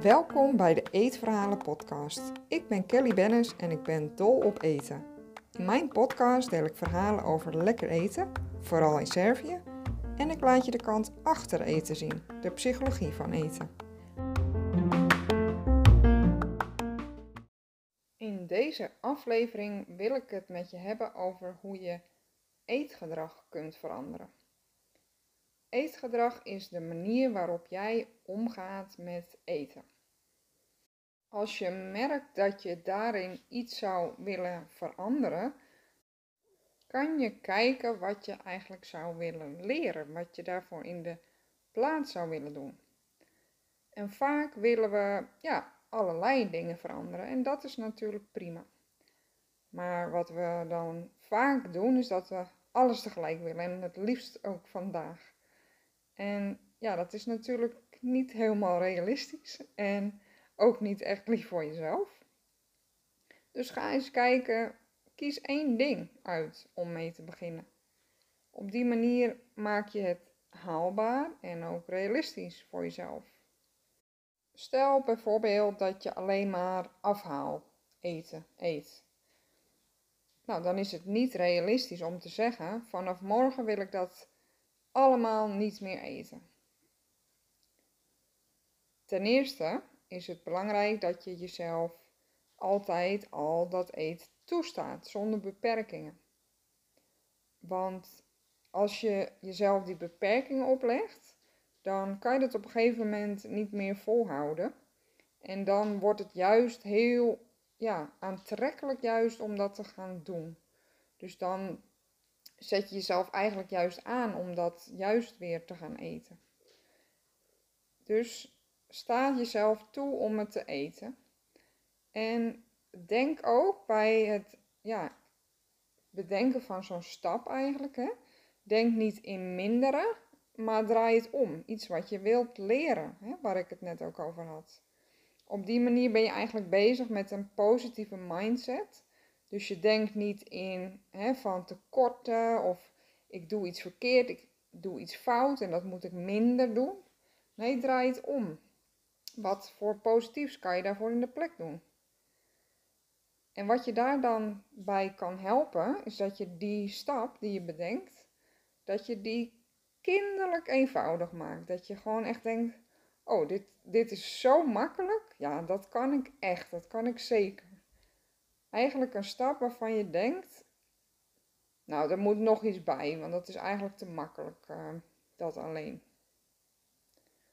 Welkom bij de Eetverhalen podcast. Ik ben Kelly Bennis en ik ben dol op eten. In mijn podcast deel ik verhalen over lekker eten, vooral in Servië, en ik laat je de kant achter eten zien, de psychologie van eten. In deze aflevering wil ik het met je hebben over hoe je eetgedrag kunt veranderen. Eetgedrag is de manier waarop jij omgaat met eten. Als je merkt dat je daarin iets zou willen veranderen, kan je kijken wat je eigenlijk zou willen leren, wat je daarvoor in de plaats zou willen doen. En vaak willen we ja, allerlei dingen veranderen en dat is natuurlijk prima. Maar wat we dan vaak doen is dat we alles tegelijk willen en het liefst ook vandaag. En ja, dat is natuurlijk niet helemaal realistisch en ook niet echt lief voor jezelf. Dus ga eens kijken, kies één ding uit om mee te beginnen. Op die manier maak je het haalbaar en ook realistisch voor jezelf. Stel bijvoorbeeld dat je alleen maar afhaal eten eet. Nou, dan is het niet realistisch om te zeggen: vanaf morgen wil ik dat allemaal niet meer eten. Ten eerste is het belangrijk dat je jezelf altijd al dat eten toestaat, zonder beperkingen. Want als je jezelf die beperkingen oplegt, dan kan je het op een gegeven moment niet meer volhouden. En dan wordt het juist heel ja, aantrekkelijk juist om dat te gaan doen. Dus dan zet je jezelf eigenlijk juist aan om dat juist weer te gaan eten. Dus sta jezelf toe om het te eten. En denk ook bij het ja, bedenken van zo'n stap eigenlijk. Hè. Denk niet in minderen, maar draai het om. Iets wat je wilt leren, hè, waar ik het net ook over had. Op die manier ben je eigenlijk bezig met een positieve mindset. Dus je denkt niet in hè, van tekorten of ik doe iets verkeerd, ik doe iets fout en dat moet ik minder doen. Nee, draai het om. Wat voor positiefs kan je daarvoor in de plek doen? En wat je daar dan bij kan helpen, is dat je die stap die je bedenkt, dat je die kinderlijk eenvoudig maakt. Dat je gewoon echt denkt, oh, dit, dit is zo makkelijk. Ja, dat kan ik echt, dat kan ik zeker. Eigenlijk een stap waarvan je denkt, nou, er moet nog iets bij, want dat is eigenlijk te makkelijk, uh, dat alleen.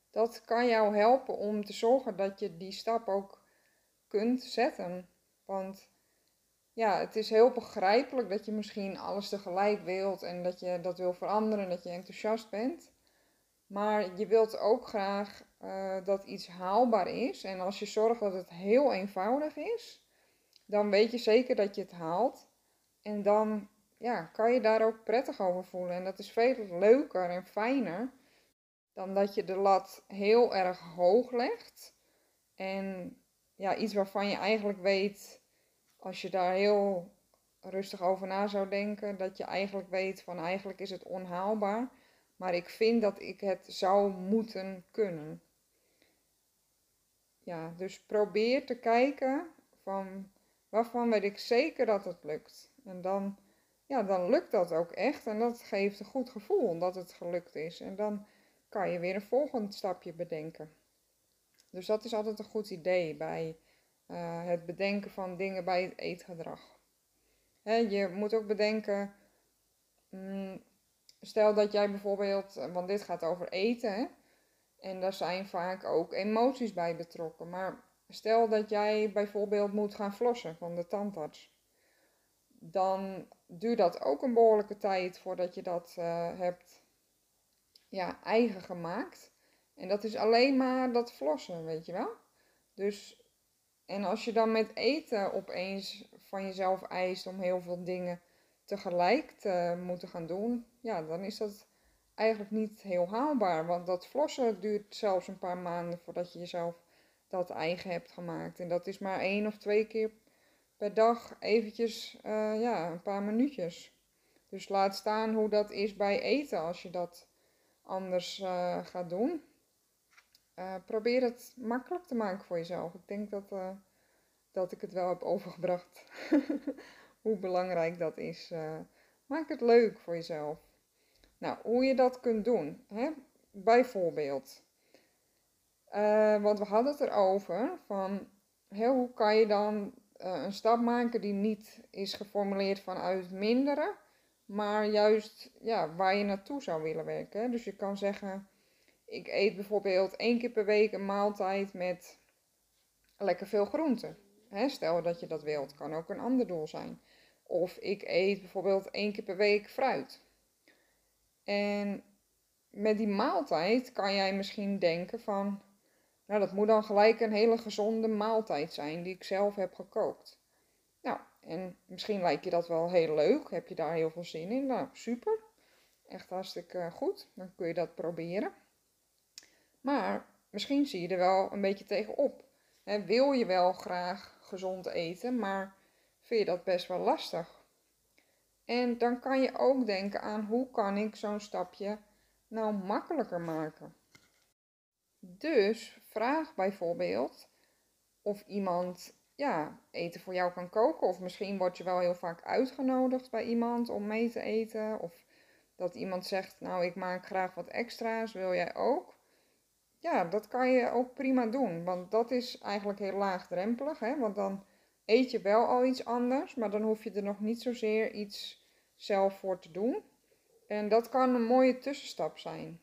Dat kan jou helpen om te zorgen dat je die stap ook kunt zetten. Want ja, het is heel begrijpelijk dat je misschien alles tegelijk wilt en dat je dat wil veranderen en dat je enthousiast bent. Maar je wilt ook graag uh, dat iets haalbaar is. En als je zorgt dat het heel eenvoudig is, dan weet je zeker dat je het haalt. En dan ja, kan je daar ook prettig over voelen. En dat is veel leuker en fijner dan dat je de lat heel erg hoog legt. En ja, iets waarvan je eigenlijk weet, als je daar heel rustig over na zou denken, dat je eigenlijk weet van eigenlijk is het onhaalbaar. Maar ik vind dat ik het zou moeten kunnen. Ja, dus probeer te kijken van waarvan weet ik zeker dat het lukt. En dan, ja, dan lukt dat ook echt. En dat geeft een goed gevoel dat het gelukt is. En dan kan je weer een volgend stapje bedenken. Dus dat is altijd een goed idee bij uh, het bedenken van dingen bij het eetgedrag. Je moet ook bedenken, mm, stel dat jij bijvoorbeeld, eh, want dit gaat over eten, hè, en daar zijn vaak ook emoties bij betrokken. Maar stel dat jij bijvoorbeeld moet gaan flossen van de tandarts, dan duurt dat ook een behoorlijke tijd voordat je dat uh, hebt ja, eigen gemaakt. En dat is alleen maar dat flossen, weet je wel. Dus, en als je dan met eten opeens van jezelf eist om heel veel dingen tegelijk te moeten gaan doen, ja, dan is dat eigenlijk niet heel haalbaar. Want dat flossen duurt zelfs een paar maanden voordat je jezelf dat eigen hebt gemaakt. En dat is maar één of twee keer per dag eventjes, uh, ja, een paar minuutjes. Dus laat staan hoe dat is bij eten als je dat anders uh, gaat doen. Uh, probeer het makkelijk te maken voor jezelf. Ik denk dat, dat ik het wel heb overgebracht. hoe belangrijk dat is. maak het leuk voor jezelf. Nou, hoe je dat kunt doen. Hè? Bijvoorbeeld. Want we hadden het erover van hè, hoe kan je dan een stap maken die niet is geformuleerd vanuit minderen maar juist ja, waar je naartoe zou willen werken. Dus je kan zeggen, ik eet bijvoorbeeld één keer per week een maaltijd met lekker veel groenten. stel dat je dat wilt, kan ook een ander doel zijn. Of ik eet bijvoorbeeld één keer per week fruit. En met die maaltijd kan jij misschien denken van, nou dat moet dan gelijk een hele gezonde maaltijd zijn die ik zelf heb gekookt. Nou, en misschien lijkt je dat wel heel leuk. Heb je daar heel veel zin in? Nou, super. Echt hartstikke goed. Dan kun je dat proberen. Maar misschien zie je er wel een beetje tegenop. Wil je wel graag gezond eten, maar vind je dat best wel lastig? En dan kan je ook denken aan hoe kan ik zo'n stapje nou makkelijker maken. Dus vraag bijvoorbeeld of iemand ja, eten voor jou kan koken. Of misschien word je wel heel vaak uitgenodigd bij iemand om mee te eten. Of dat iemand zegt, nou ik maak graag wat extra's, wil jij ook? Ja, dat kan je ook prima doen. Want dat is eigenlijk heel laagdrempelig. Hè? Want dan eet je wel al iets anders, maar dan hoef je er nog niet zozeer iets zelf voor te doen. En dat kan een mooie tussenstap zijn.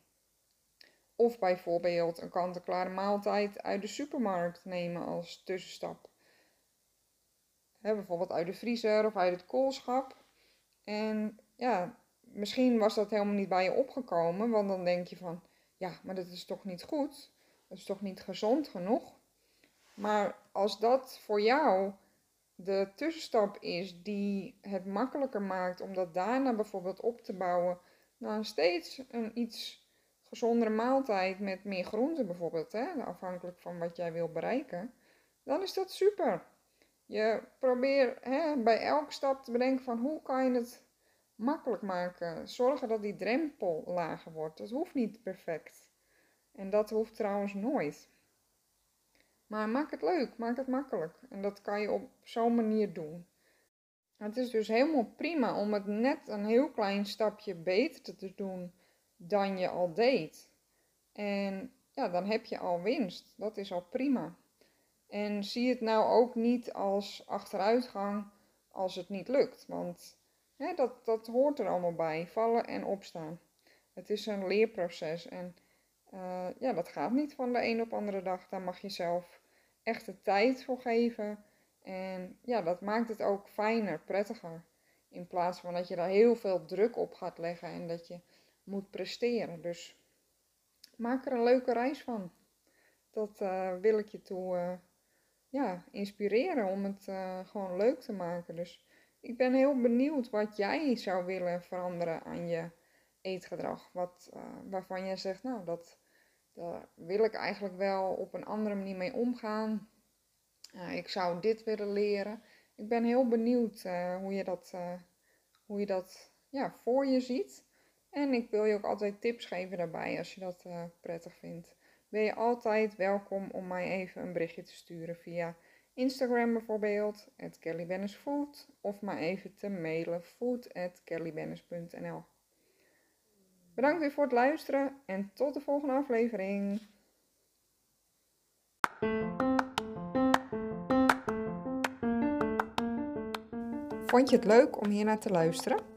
Of bijvoorbeeld een kant-en-klare maaltijd uit de supermarkt nemen als tussenstap bijvoorbeeld uit de vriezer of uit het koelschap. En ja, misschien was dat helemaal niet bij je opgekomen, want dan denk je van, ja, maar dat is toch niet goed? Dat is toch niet gezond genoeg? Maar als dat voor jou de tussenstap is die het makkelijker maakt om dat daarna bijvoorbeeld op te bouwen naar steeds een iets gezondere maaltijd met meer groenten bijvoorbeeld, hè, afhankelijk van wat jij wil bereiken, dan is dat super. Je probeert hè, bij elke stap te bedenken van hoe kan je het makkelijk maken. Zorgen dat die drempel lager wordt. Dat hoeft niet perfect. En dat hoeft trouwens nooit. Maar maak het leuk, maak het makkelijk. En dat kan je op zo'n manier doen. Het is dus helemaal prima om het net een heel klein stapje beter te doen dan je al deed. En ja, dan heb je al winst. Dat is al prima. En zie het nou ook niet als achteruitgang als het niet lukt. Want hè, dat, dat hoort er allemaal bij. Vallen en opstaan. Het is een leerproces. En uh, ja, dat gaat niet van de een op andere dag. Daar mag je zelf echt de tijd voor geven. En ja, dat maakt het ook fijner, prettiger. In plaats van dat je daar heel veel druk op gaat leggen en dat je moet presteren. Dus maak er een leuke reis van. Dat uh, wil ik je toe uh, ja, inspireren om het uh, gewoon leuk te maken. Dus ik ben heel benieuwd wat jij zou willen veranderen aan je eetgedrag. Wat, waarvan jij zegt, nou, dat, daar wil ik eigenlijk wel op een andere manier mee omgaan. Ik zou dit willen leren. Ik ben heel benieuwd hoe je dat, hoe je dat ja, voor je ziet. En ik wil je ook altijd tips geven daarbij als je dat prettig vindt ben je altijd welkom om mij even een berichtje te sturen via Instagram bijvoorbeeld, at kellybennisfood, of maar even te mailen food at. Bedankt weer voor het luisteren en tot de volgende aflevering. Vond je het leuk om hier naar te luisteren?